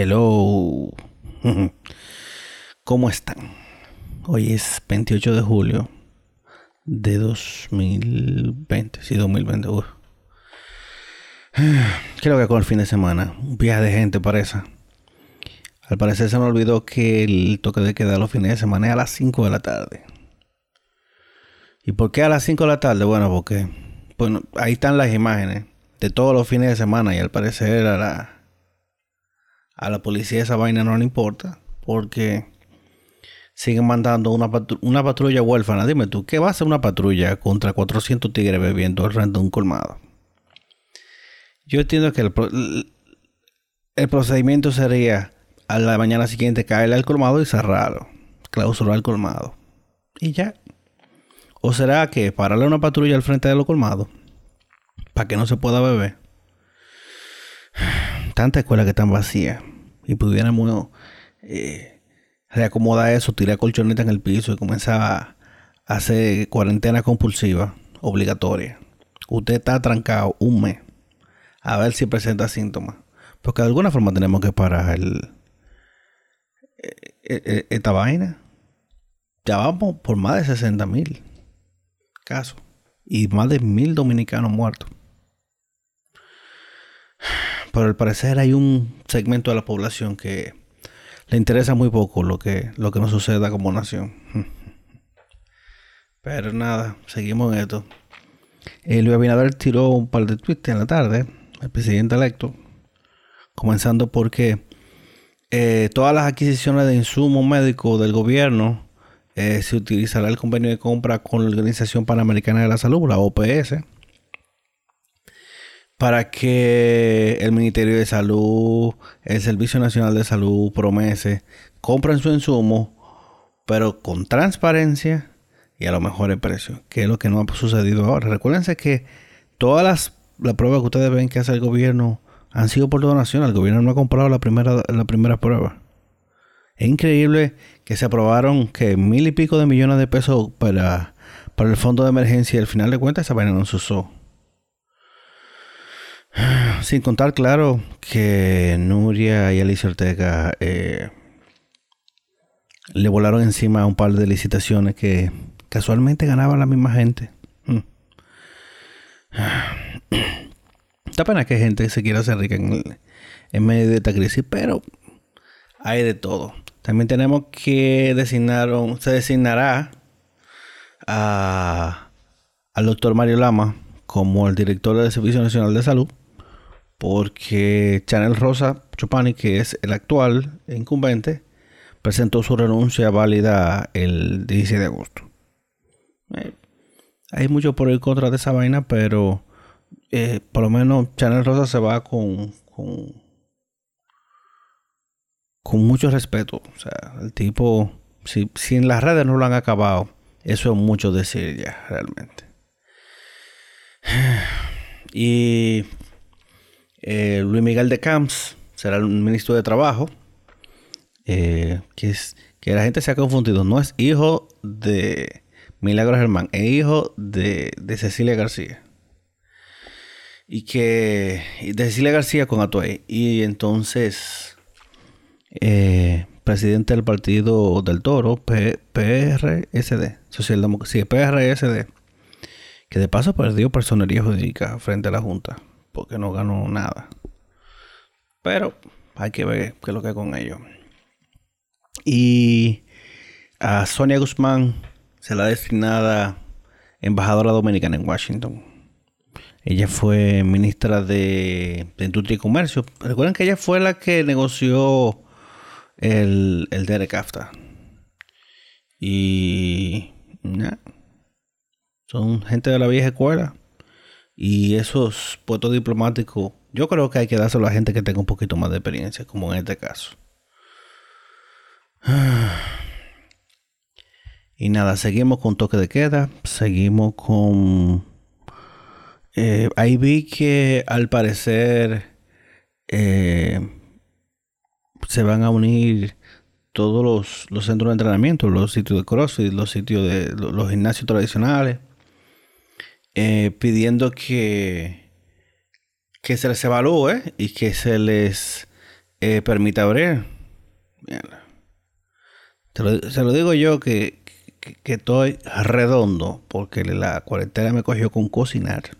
Hello. ¿Cómo están? Hoy es 28 de julio de 2020. Sí, 2020. Uf. Creo que con el fin de semana. Un viaje de gente parece. Al parecer se me olvidó que el toque de queda los fines de semana es a las 5 de la tarde. ¿Y por qué a las 5 de la tarde? Bueno, porque bueno, ahí están las imágenes de todos los fines de semana y al parecer a la a la policía esa vaina no le importa porque siguen mandando una, una patrulla huérfana. Dime tú, ¿qué va a hacer una patrulla contra 400 tigres bebiendo rento de un colmado? Yo entiendo que el, el procedimiento sería a la mañana siguiente caerle al colmado y cerrarlo, clausurar el colmado. Y ya. ¿O será que pararle una patrulla al frente de los colmados para que no se pueda beber? Tanta escuela que están vacías y pudiéramos eh, reacomodar eso, tirar colchoneta en el piso y comenzar a hacer cuarentena compulsiva obligatoria. Usted está trancado un mes a ver si presenta síntomas. Porque de alguna forma tenemos que parar el, eh, eh, esta vaina. Ya vamos por más de 60 mil casos y más de mil dominicanos muertos. Pero al parecer hay un segmento de la población que le interesa muy poco lo que, lo que nos suceda como nación. Pero nada, seguimos en esto. Eh, Luis Abinader tiró un par de tweets en la tarde, el presidente electo, comenzando porque eh, todas las adquisiciones de insumos médicos del gobierno eh, se utilizará el convenio de compra con la Organización Panamericana de la Salud, la OPS para que el Ministerio de Salud, el Servicio Nacional de Salud, Promese, compren su insumo, pero con transparencia y a lo mejor el precio, que es lo que no ha sucedido ahora. Recuérdense que todas las, pruebas que ustedes ven que hace el gobierno han sido por donación. El gobierno no ha comprado la primera, la primera prueba. Es increíble que se aprobaron que mil y pico de millones de pesos para, para el fondo de emergencia y al final de cuentas esa vaina no se usó. Sin contar, claro, que Nuria y Alicia Ortega eh, le volaron encima a un par de licitaciones que casualmente ganaba la misma gente. Mm. Está pena que gente se quiera hacer rica en, medio de esta crisis, pero hay de todo. También tenemos que designar, se designará a, al doctor Mario Lama como el director del Servicio Nacional de Salud porque Chanel Rosa Chupani, que es el actual incumbente, presentó su renuncia válida el 16 de agosto. Eh, hay mucho por ir contra de esa vaina, pero eh, por lo menos Chanel Rosa se va con, con, con mucho respeto. O sea, el tipo, si en las redes no lo han acabado, eso es mucho decir ya, realmente. Y eh, Luis Miguel de Camps será el ministro de Trabajo. Eh, que, la gente se ha confundido. No es hijo de Milagros Germán, es hijo de, Cecilia García. Y que. de Cecilia García con Atuay. Y entonces. Eh, presidente del partido del Toro, PRSD, Socialdemocracia, sí, PRSD, que de paso perdió personería jurídica frente a la Junta porque no ganó nada. Pero hay que ver qué es lo que hay con ellos. Y a Sonia Guzmán se la ha destinada embajadora dominicana en Washington. Ella fue ministra de, Industria y Comercio. Recuerden que ella fue la que negoció el, el Derek AFTA. Y son gente de la vieja escuela. Y esos puestos diplomáticos, yo creo que hay que dárselo a la gente que tenga un poquito más de experiencia, como en este caso. Y nada, seguimos con toque de queda, seguimos con... Eh, ahí vi que al parecer eh, se van a unir todos los, los, centros de entrenamiento, los sitios de CrossFit, los sitios de los gimnasios tradicionales eh, pidiendo que, que se les evalúe y que se les eh, permite abrir. se lo digo yo que, que, estoy redondo porque la cuarentena me cogió con cocinar.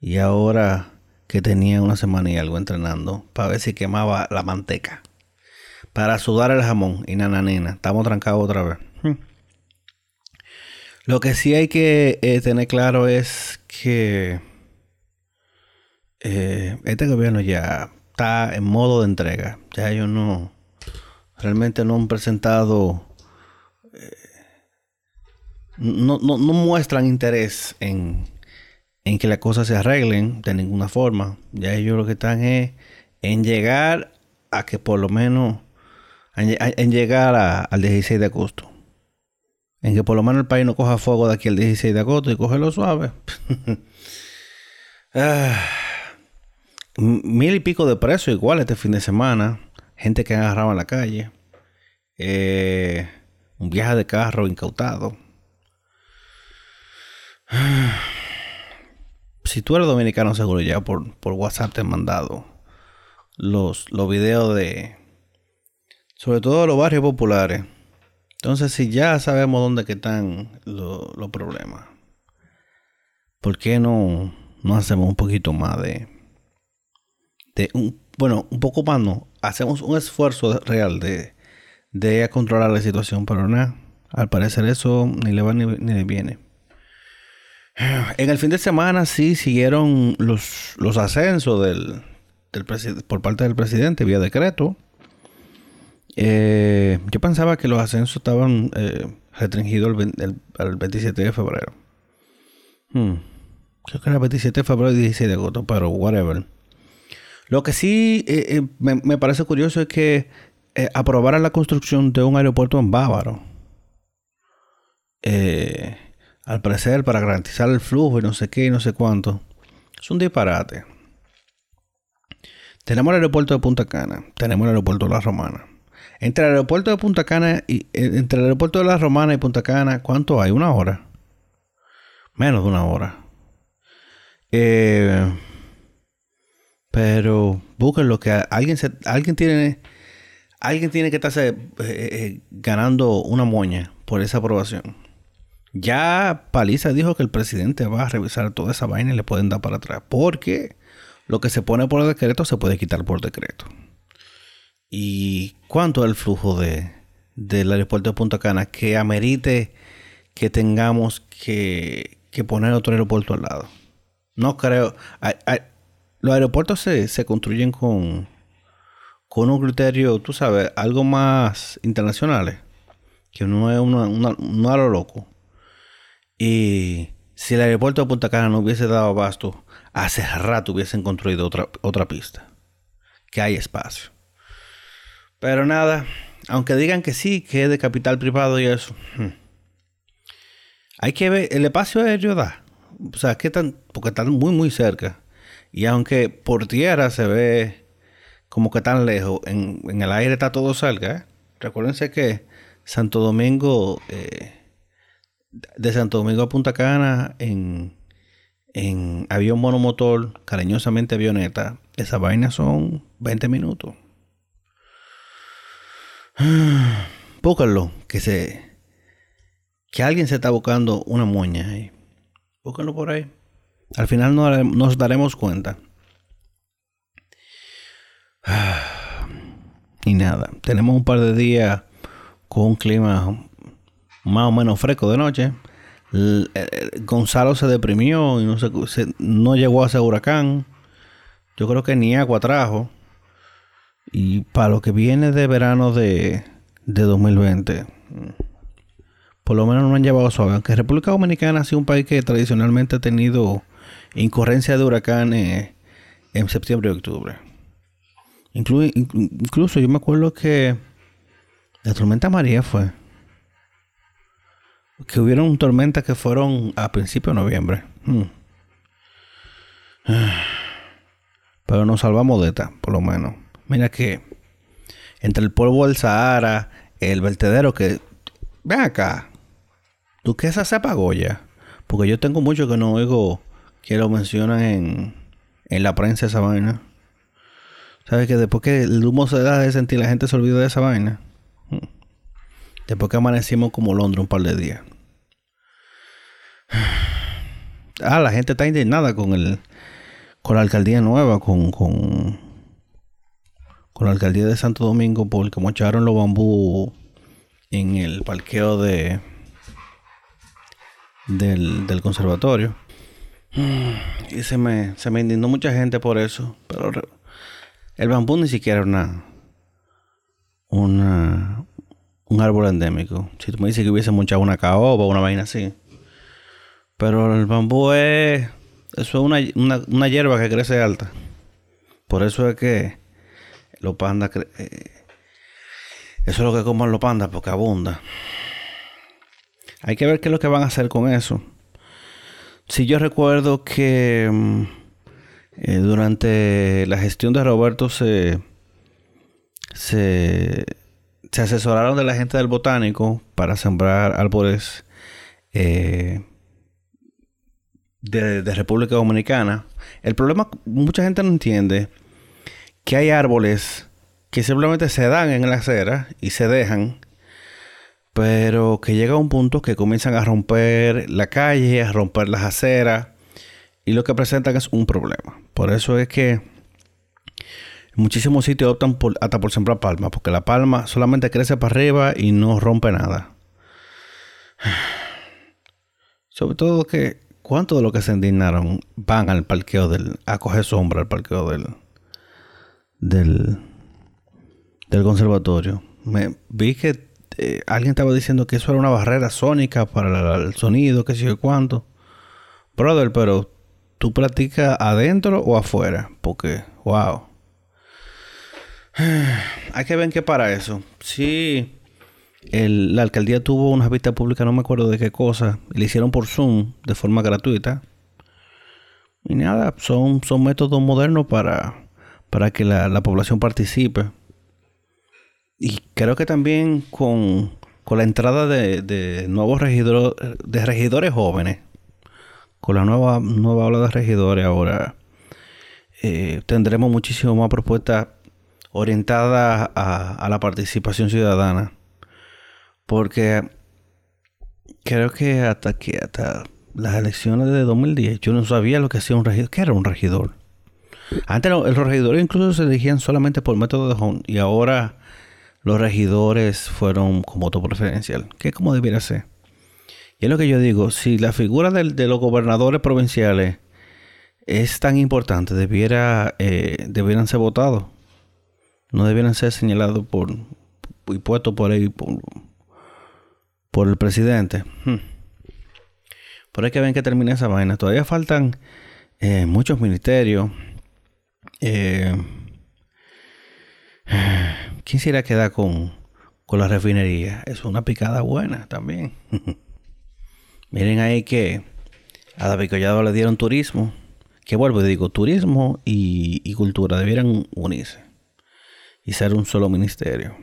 Y ahora que tenía una semana y algo entrenando para ver si quemaba la manteca. Para sudar el jamón y nananina. Estamos trancados otra vez. Lo que sí hay que eh, tener claro es que eh, este gobierno ya está en modo de entrega. Ya ellos no, realmente no han presentado, eh, no, muestran interés en, en, que las cosas se arreglen de ninguna forma. Ya ellos lo que están es en llegar a que por lo menos, en, llegar al 16 de agosto. En que por lo menos el país no coja fuego de aquí al 16 de agosto y coge lo suave. ah mil y pico de presos igual este fin de semana. Gente que han agarrado en la calle. Eh, un viaje de carro incautado. Si tú eres dominicano, seguro ya por, por WhatsApp te han mandado los, los videos de. Sobre todo los barrios populares. Entonces, si ya sabemos dónde están los, problemas, ¿por qué no, no hacemos un poquito más de, un, bueno, un poco más no, hacemos un esfuerzo real de, de controlar la situación, pero nada, al parecer eso ni le va ni, le viene. En el fin de semana sí siguieron los, los ascensos del, del por parte del presidente vía decreto. Eh, yo pensaba que los ascensos estaban eh, restringidos el, 27 de febrero. Hmm. Creo que era el 27 de febrero y 16 de agosto, pero whatever. Lo que sí eh, me, parece curioso es que aprobaran la construcción de un aeropuerto en Bávaro. al parecer, para garantizar el flujo y no sé qué y no sé cuánto. Es un disparate. Tenemos el aeropuerto de Punta Cana, tenemos el aeropuerto de La Romana. Entre el aeropuerto de Punta Cana y entre el aeropuerto de La Romana y Punta Cana, ¿cuánto hay? ¿Una hora? Menos de una hora. Eh, pero lo que alguien se, alguien tiene alguien tiene que estarse eh, eh, ganando una moña por esa aprobación. Ya Paliza dijo que el presidente va a revisar toda esa vaina y le pueden dar para atrás. Porque lo que se pone por decreto se puede quitar por decreto. ¿Y cuánto es el flujo de, del aeropuerto de Punta Cana que amerite que tengamos que, que poner otro aeropuerto al lado? No creo. Los aeropuertos se, construyen con, con un criterio, tú sabes, algo más internacionales. Que no es una, no a lo loco. Y si el aeropuerto de Punta Cana no hubiese dado abasto, hace rato hubiesen construido otra, otra pista. Que hay espacio. Pero nada, aunque digan que sí, que es de capital privado y eso. Hmm, hay que ver, el espacio aéreo da. O sea, que tan, porque están muy, muy cerca. Y aunque por tierra se ve como que tan lejos, en, el aire está todo cerca. ¿eh? Recuérdense que Santo Domingo, eh, de Santo Domingo a Punta Cana, en, en avión monomotor, cariñosamente avioneta, esas vainas son 20 minutos. Búscalo, que se. Que alguien se está buscando una moña ahí. Búscalo por ahí. Al final nos daremos cuenta. Y nada, tenemos un par de días con un clima más o menos fresco de noche. Gonzalo se deprimió y no, no llegó a ese huracán. Yo creo que ni agua trajo. Y para lo que viene de verano de, de 2020, por lo menos no han llevado suave. Aunque República Dominicana ha sido un país que tradicionalmente ha tenido incurrencia de huracanes en septiembre y octubre. incluso yo me acuerdo que la tormenta María fue. Que hubieron tormentas que fueron a principios de noviembre. Hmm. Pero nos salvamos de esta, por lo menos. Mira que entre el polvo del Sahara, el vertedero que. Ven acá. ¿Tú qué se apagó ya? Porque yo tengo mucho que no oigo que lo mencionan en, en la prensa esa vaina. ¿Sabes que después que el humo se da de sentir, la gente se olvida de esa vaina? Mm. Después que amanecimos como Londres un par de días. Ah, la gente está indignada con el con la alcaldía nueva, con, con, con la alcaldía de Santo Domingo, porque mocharon los bambú en el parqueo de del, conservatorio. Y se me, se me indignó mucha gente por eso. Pero el bambú ni siquiera es una, una, un árbol endémico. Si tú me dices que hubiese mucha una caoba o una vaina así. Pero el bambú es. Eso es una, una, una hierba que crece alta. Por eso es que los pandas. Eh, eso es lo que comen los pandas porque abunda. Hay que ver qué es lo que van a hacer con eso. Si yo recuerdo que mm, eh, durante la gestión de Roberto se, se, asesoraron de la gente del botánico para sembrar árboles eh, de, República Dominicana. El problema, mucha gente no entiende que hay árboles que simplemente se dan en la acera y se dejan pero que llega a un punto que comienzan a romper la calle, a romper las aceras, y lo que presentan es un problema. Por eso es que muchísimos sitios optan por, hasta por sembrar palma, porque la palma solamente crece para arriba y no rompe nada. Sobre todo que, ¿cuánto de lo que se indignaron van al parqueo del, a coger sombra al parqueo del, del, del conservatorio? Me vi que eh, alguien estaba diciendo que eso era una barrera sónica para el sonido, que sé yo cuánto. Brother, pero tú practicas adentro o afuera, porque, wow. Hay que ver qué para eso. Si la alcaldía tuvo una vista pública, no me acuerdo de qué cosa, le hicieron por Zoom de forma gratuita. Y nada, son, son métodos modernos para, para que la, la población participe. Y creo que también con, la entrada de, nuevos regidores, de regidores jóvenes, con la nueva, nueva ola de regidores ahora, eh, tendremos muchísimo más propuestas orientadas a, la participación ciudadana. Porque creo que hasta que hasta las elecciones de 2010 yo no sabía lo que hacía un regidor. ¿Qué era un regidor? Antes los regidores incluso se elegían solamente por método de home y ahora los regidores fueron como voto preferencial, que es como debiera ser. Y es lo que yo digo, si la figura de, los gobernadores provinciales es tan importante, debiera, eh, debieran ser votados. No debieran ser señalados por y puestos por ahí por, el presidente. Hmm. Por ahí que ven que termine esa vaina. Todavía faltan eh, muchos ministerios. Eh, ¿Quién con, con la refinería? Es una picada buena también. Miren ahí que a David Collado le dieron turismo. Que vuelvo y digo, turismo y, cultura debieran unirse y ser un solo ministerio.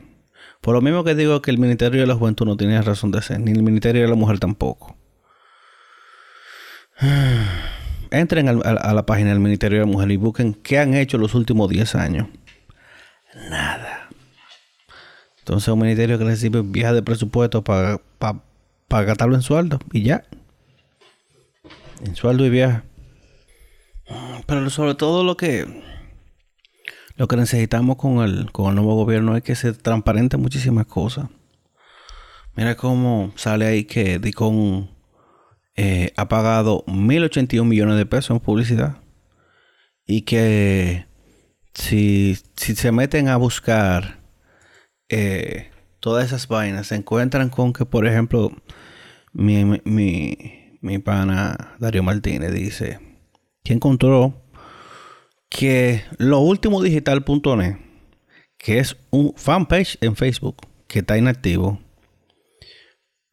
Por lo mismo que digo que el Ministerio de la Juventud no tiene razón de ser, ni el Ministerio de la Mujer tampoco. Entren a la página del Ministerio de la Mujer y busquen qué han hecho los últimos 10 años. Nada. Entonces un ministerio que recibe viajes de presupuesto para para gastarlo en sueldo y ya. En sueldo y viaje. Pero sobre todo lo que lo que necesitamos con el, con el nuevo gobierno es que se transparente muchísimas cosas. Mira cómo sale ahí que Dicon eh, ha pagado 1.081 millones de pesos en publicidad. Y que si, si se meten a buscar eh, todas esas vainas, se encuentran con que, por ejemplo, mi, mi, mi pana Darío Martínez dice que encontró que lo último digital.net, que es un fanpage en Facebook que está inactivo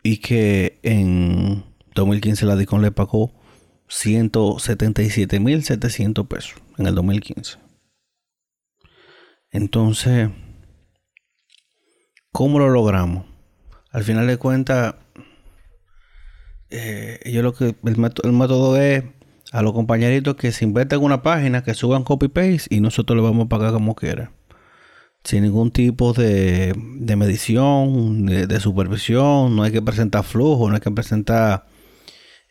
y que en 2015 la DICON le pagó 177.700 pesos en el 2015. Entonces, ¿cómo lo logramos? Al final de cuentas, eh, yo lo que el método, es a los compañeritos que se inventen en una página, que suban copy-paste y nosotros le vamos a pagar como quiera. Sin ningún tipo de, de medición, de, supervisión, no hay que presentar flujo, no hay que presentar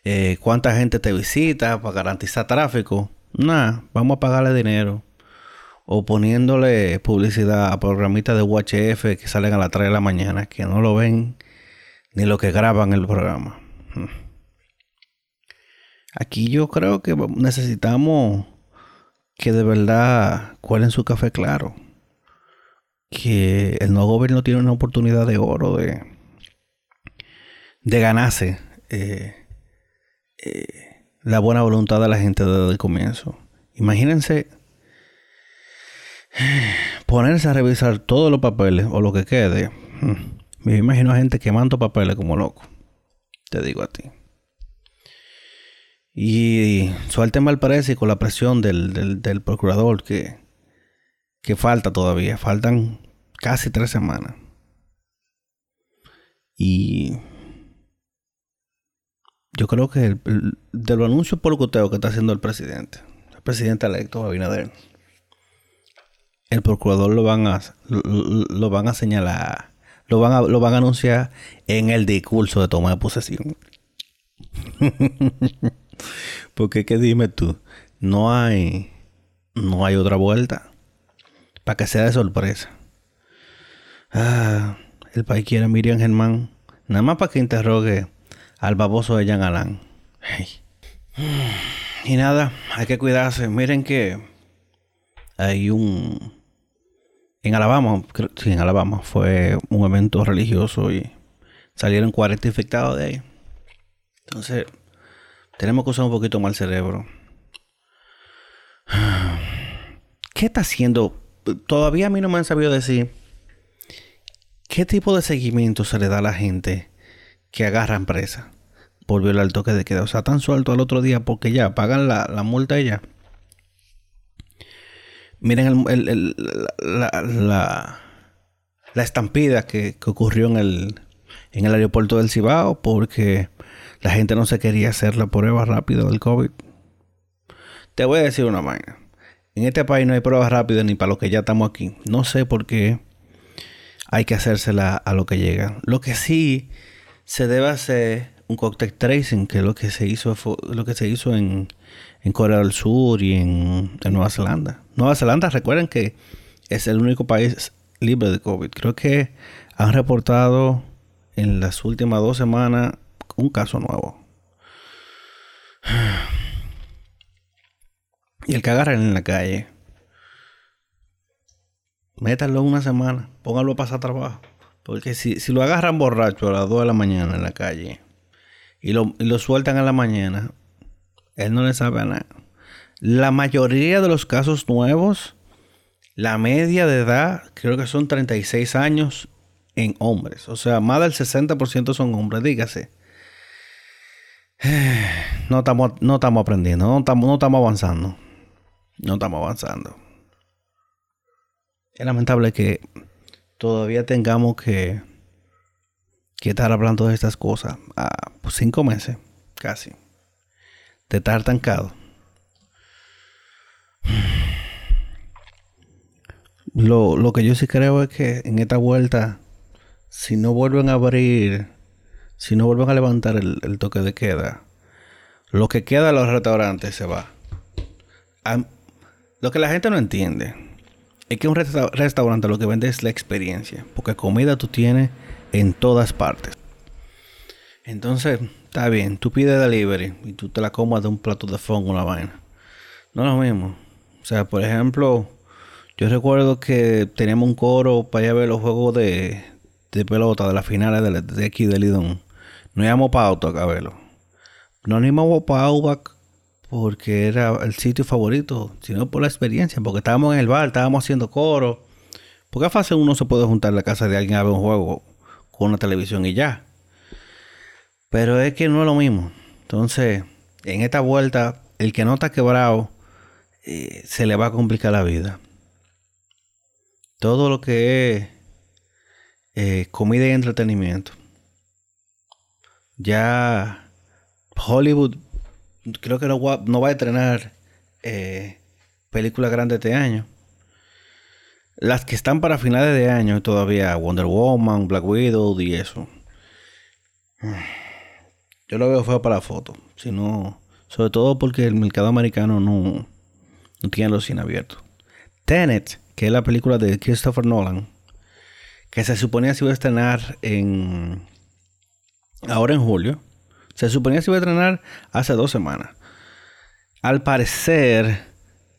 eh, cuánta gente te visita para garantizar tráfico. Nada, vamos a pagarle dinero. O poniéndole publicidad a programitas de UHF que salen a las 3 de la mañana, que no lo ven ni lo que graban el programa. Hmm. Aquí yo creo que necesitamos que de verdad cuelen su café claro. Que el nuevo gobierno tiene una oportunidad de oro de, de ganarse eh, la buena voluntad de la gente desde el comienzo. Imagínense ponerse a revisar todos los papeles o lo que quede. Hmm. Me imagino a gente quemando papeles como loco. Te digo a ti. Y suerte mal parece con la presión del, del, procurador que, que falta todavía. Faltan casi tres semanas. Y yo creo que el, de los anuncios por que está haciendo el presidente, el presidente electo Abinader, el procurador lo van a lo, van a señalar, lo van a, lo van a anunciar en el discurso de toma de posesión. Porque qué dime tú, no hay no hay otra vuelta para que sea de sorpresa. Ah, el país quiere a Miriam Germán, nada más para que interrogue al baboso de Jean Alain. Y nada, hay que cuidarse. Miren que hay un en Alabama, sí, en Alabama fue un evento religioso y salieron 40 infectados de ahí. Entonces, tenemos que usar un poquito más el cerebro. ¿Qué está haciendo? Todavía a mí no me han sabido decir qué tipo de seguimiento se le da a la gente que agarra empresa por violar el toque de queda. O sea, tan suelto al otro día porque ya pagan la, multa y ya. Miren la, la, estampida que, que ocurrió en el, en el aeropuerto del Cibao porque la gente no se quería hacer la prueba rápida del COVID. Te voy a decir una vaina. En este país no hay pruebas rápidas ni para los que ya estamos aquí. No sé por qué hay que hacérsela a lo que llega. Lo que sí se debe hacer un contact tracing, que es lo que se hizo, lo que se hizo en, Corea del Sur y en, Nueva Zelanda. Nueva Zelanda, recuerden que es el único país libre de COVID. Creo que han reportado en las últimas dos semanas un caso nuevo. Y el que agarren en la calle, métanlo una semana, pónganlo a pasar trabajo. Porque si, si lo agarran borracho a las 2 de la mañana en la calle y lo, y lo sueltan a la mañana, él no le sabe a nada. La mayoría de los casos nuevos, la media de edad, creo que son 36 años en hombres. O sea, más del 60% son hombres, dígase. No estamos no estamos aprendiendo, no estamos, no estamos avanzando. No estamos avanzando. Es lamentable que todavía tengamos que, que estar hablando de estas cosas a pues, cinco meses, casi, de estar tancado. Lo, lo que yo sí creo es que en esta vuelta, si no vuelven a abrir si no vuelven a levantar el, toque de queda, lo que queda de los restaurantes se va. lo que la gente no entiende es que un restaurante lo que vende es la experiencia, porque comida tú tienes en todas partes. Entonces, está bien, tú pides delivery y tú te la comas de un plato de fondo, una vaina. No es lo mismo. O sea, por ejemplo, yo recuerdo que teníamos un coro para ir a ver los juegos de, de pelota de las finales de, de aquí de Lidón. No íbamos para Outback a verlo. No íbamos para Outback porque era el sitio favorito, sino por la experiencia, porque estábamos en el bar, estábamos haciendo coro. Porque es fácil uno se puede juntar en la casa de alguien a ver un juego con una televisión y ya. Pero es que no es lo mismo. Entonces, en esta vuelta, el que no está quebrado, eh, se le va a complicar la vida. Todo lo que es eh, comida y entretenimiento ya Hollywood creo que no va, no va a estrenar eh, películas grandes este año. Las que están para finales de año todavía, Wonder Woman, Black Widow y eso. Yo lo veo feo para la foto. sino sobre todo porque el mercado americano no, no tiene los cines abiertos. Tenet, que es la película de Christopher Nolan, que se suponía se iba a estrenar en ahora en julio. Se suponía que se iba a estrenar hace dos semanas. Al parecer,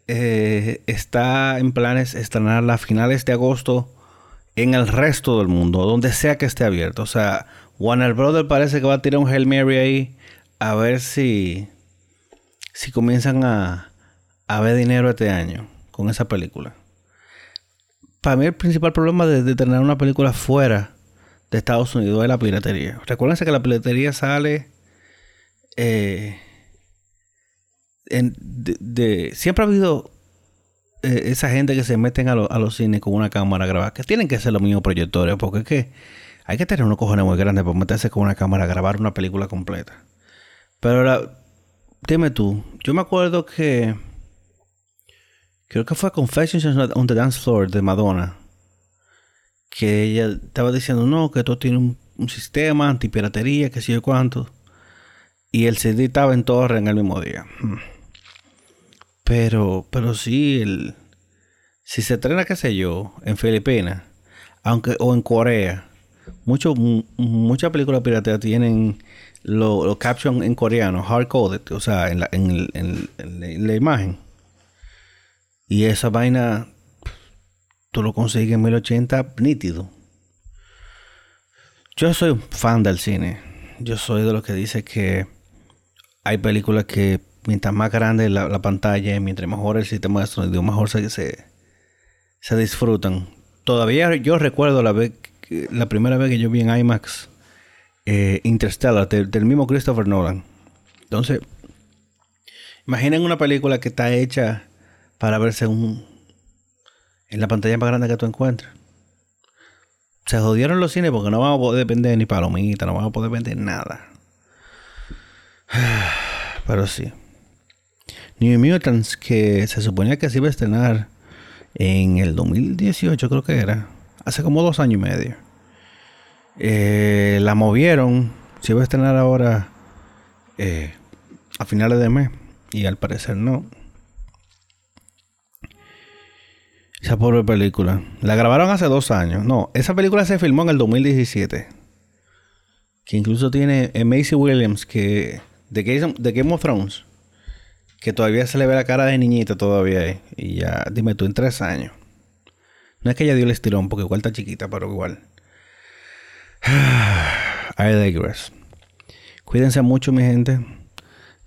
eh, está en planes estrenar a finales de agosto en el resto del mundo, donde sea que esté abierto. O sea, Warner Brothers parece que va a tirar un Hail Mary ahí a ver si, si comienzan a, a ver dinero este año con esa película. Para mí el principal problema de tener una película fuera de Estados Unidos es la piratería. Recuérdense que la piratería sale eh, siempre ha habido eh, esa gente que se meten a, los cines con una cámara grabada, que tienen que ser los mismos proyectores, porque es que hay que tener unos cojones muy grandes para meterse con una cámara a grabar una película completa. Pero ahora, dime tú, yo me acuerdo que creo que fue Confessions on the Dance Floor de Madonna que ella estaba diciendo, no, que esto tiene un, un sistema antipiratería, que sé yo cuánto. Y el CD estaba en torre en el mismo día. Hmm. Pero, pero sí, el, si se estrena, qué sé yo, en Filipinas, aunque, o en Corea, mucho, muchas películas pirateras tienen los lo caption en coreano, hard coded, o sea, en la, en, en la imagen. Y esa vaina tú lo consigues en 1080 nítido. Yo soy fan del cine. Yo soy de los que dice que hay películas que mientras más grande la, la pantalla, mientras mejor el sistema de sonido, mejor se, se, disfrutan. Todavía yo recuerdo la, vez, la primera vez que yo vi en IMAX eh, Interstellar del mismo Christopher Nolan. Entonces, imaginen una película que está hecha para verse un, en la pantalla más grande que tú encuentres. Se jodieron los cines porque no vamos a poder vender ni palomitas, no vamos a poder vender nada. Pero sí. New Mutants, que se suponía que se iba a estrenar en el 2018, creo que era. Hace como dos años y medio. Eh, la movieron. Se iba a estrenar ahora eh, a finales de mes. Y al parecer no. Esa pobre película. La grabaron hace dos años. No, esa película se filmó en el 2017. Que incluso tiene Macy Williams, que de Game, de Game of Thrones. Que todavía se le ve la cara de niñita todavía ahí. Y ya, dime tú, en tres años. No es que ella dio el estirón, porque igual está chiquita, pero igual. I digress. Cuídense mucho, mi gente.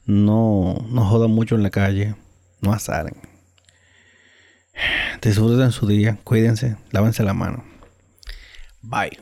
No, no jodan mucho en la calle. No asaren. Disfruten su día, cuídense, lávense la mano. Bye.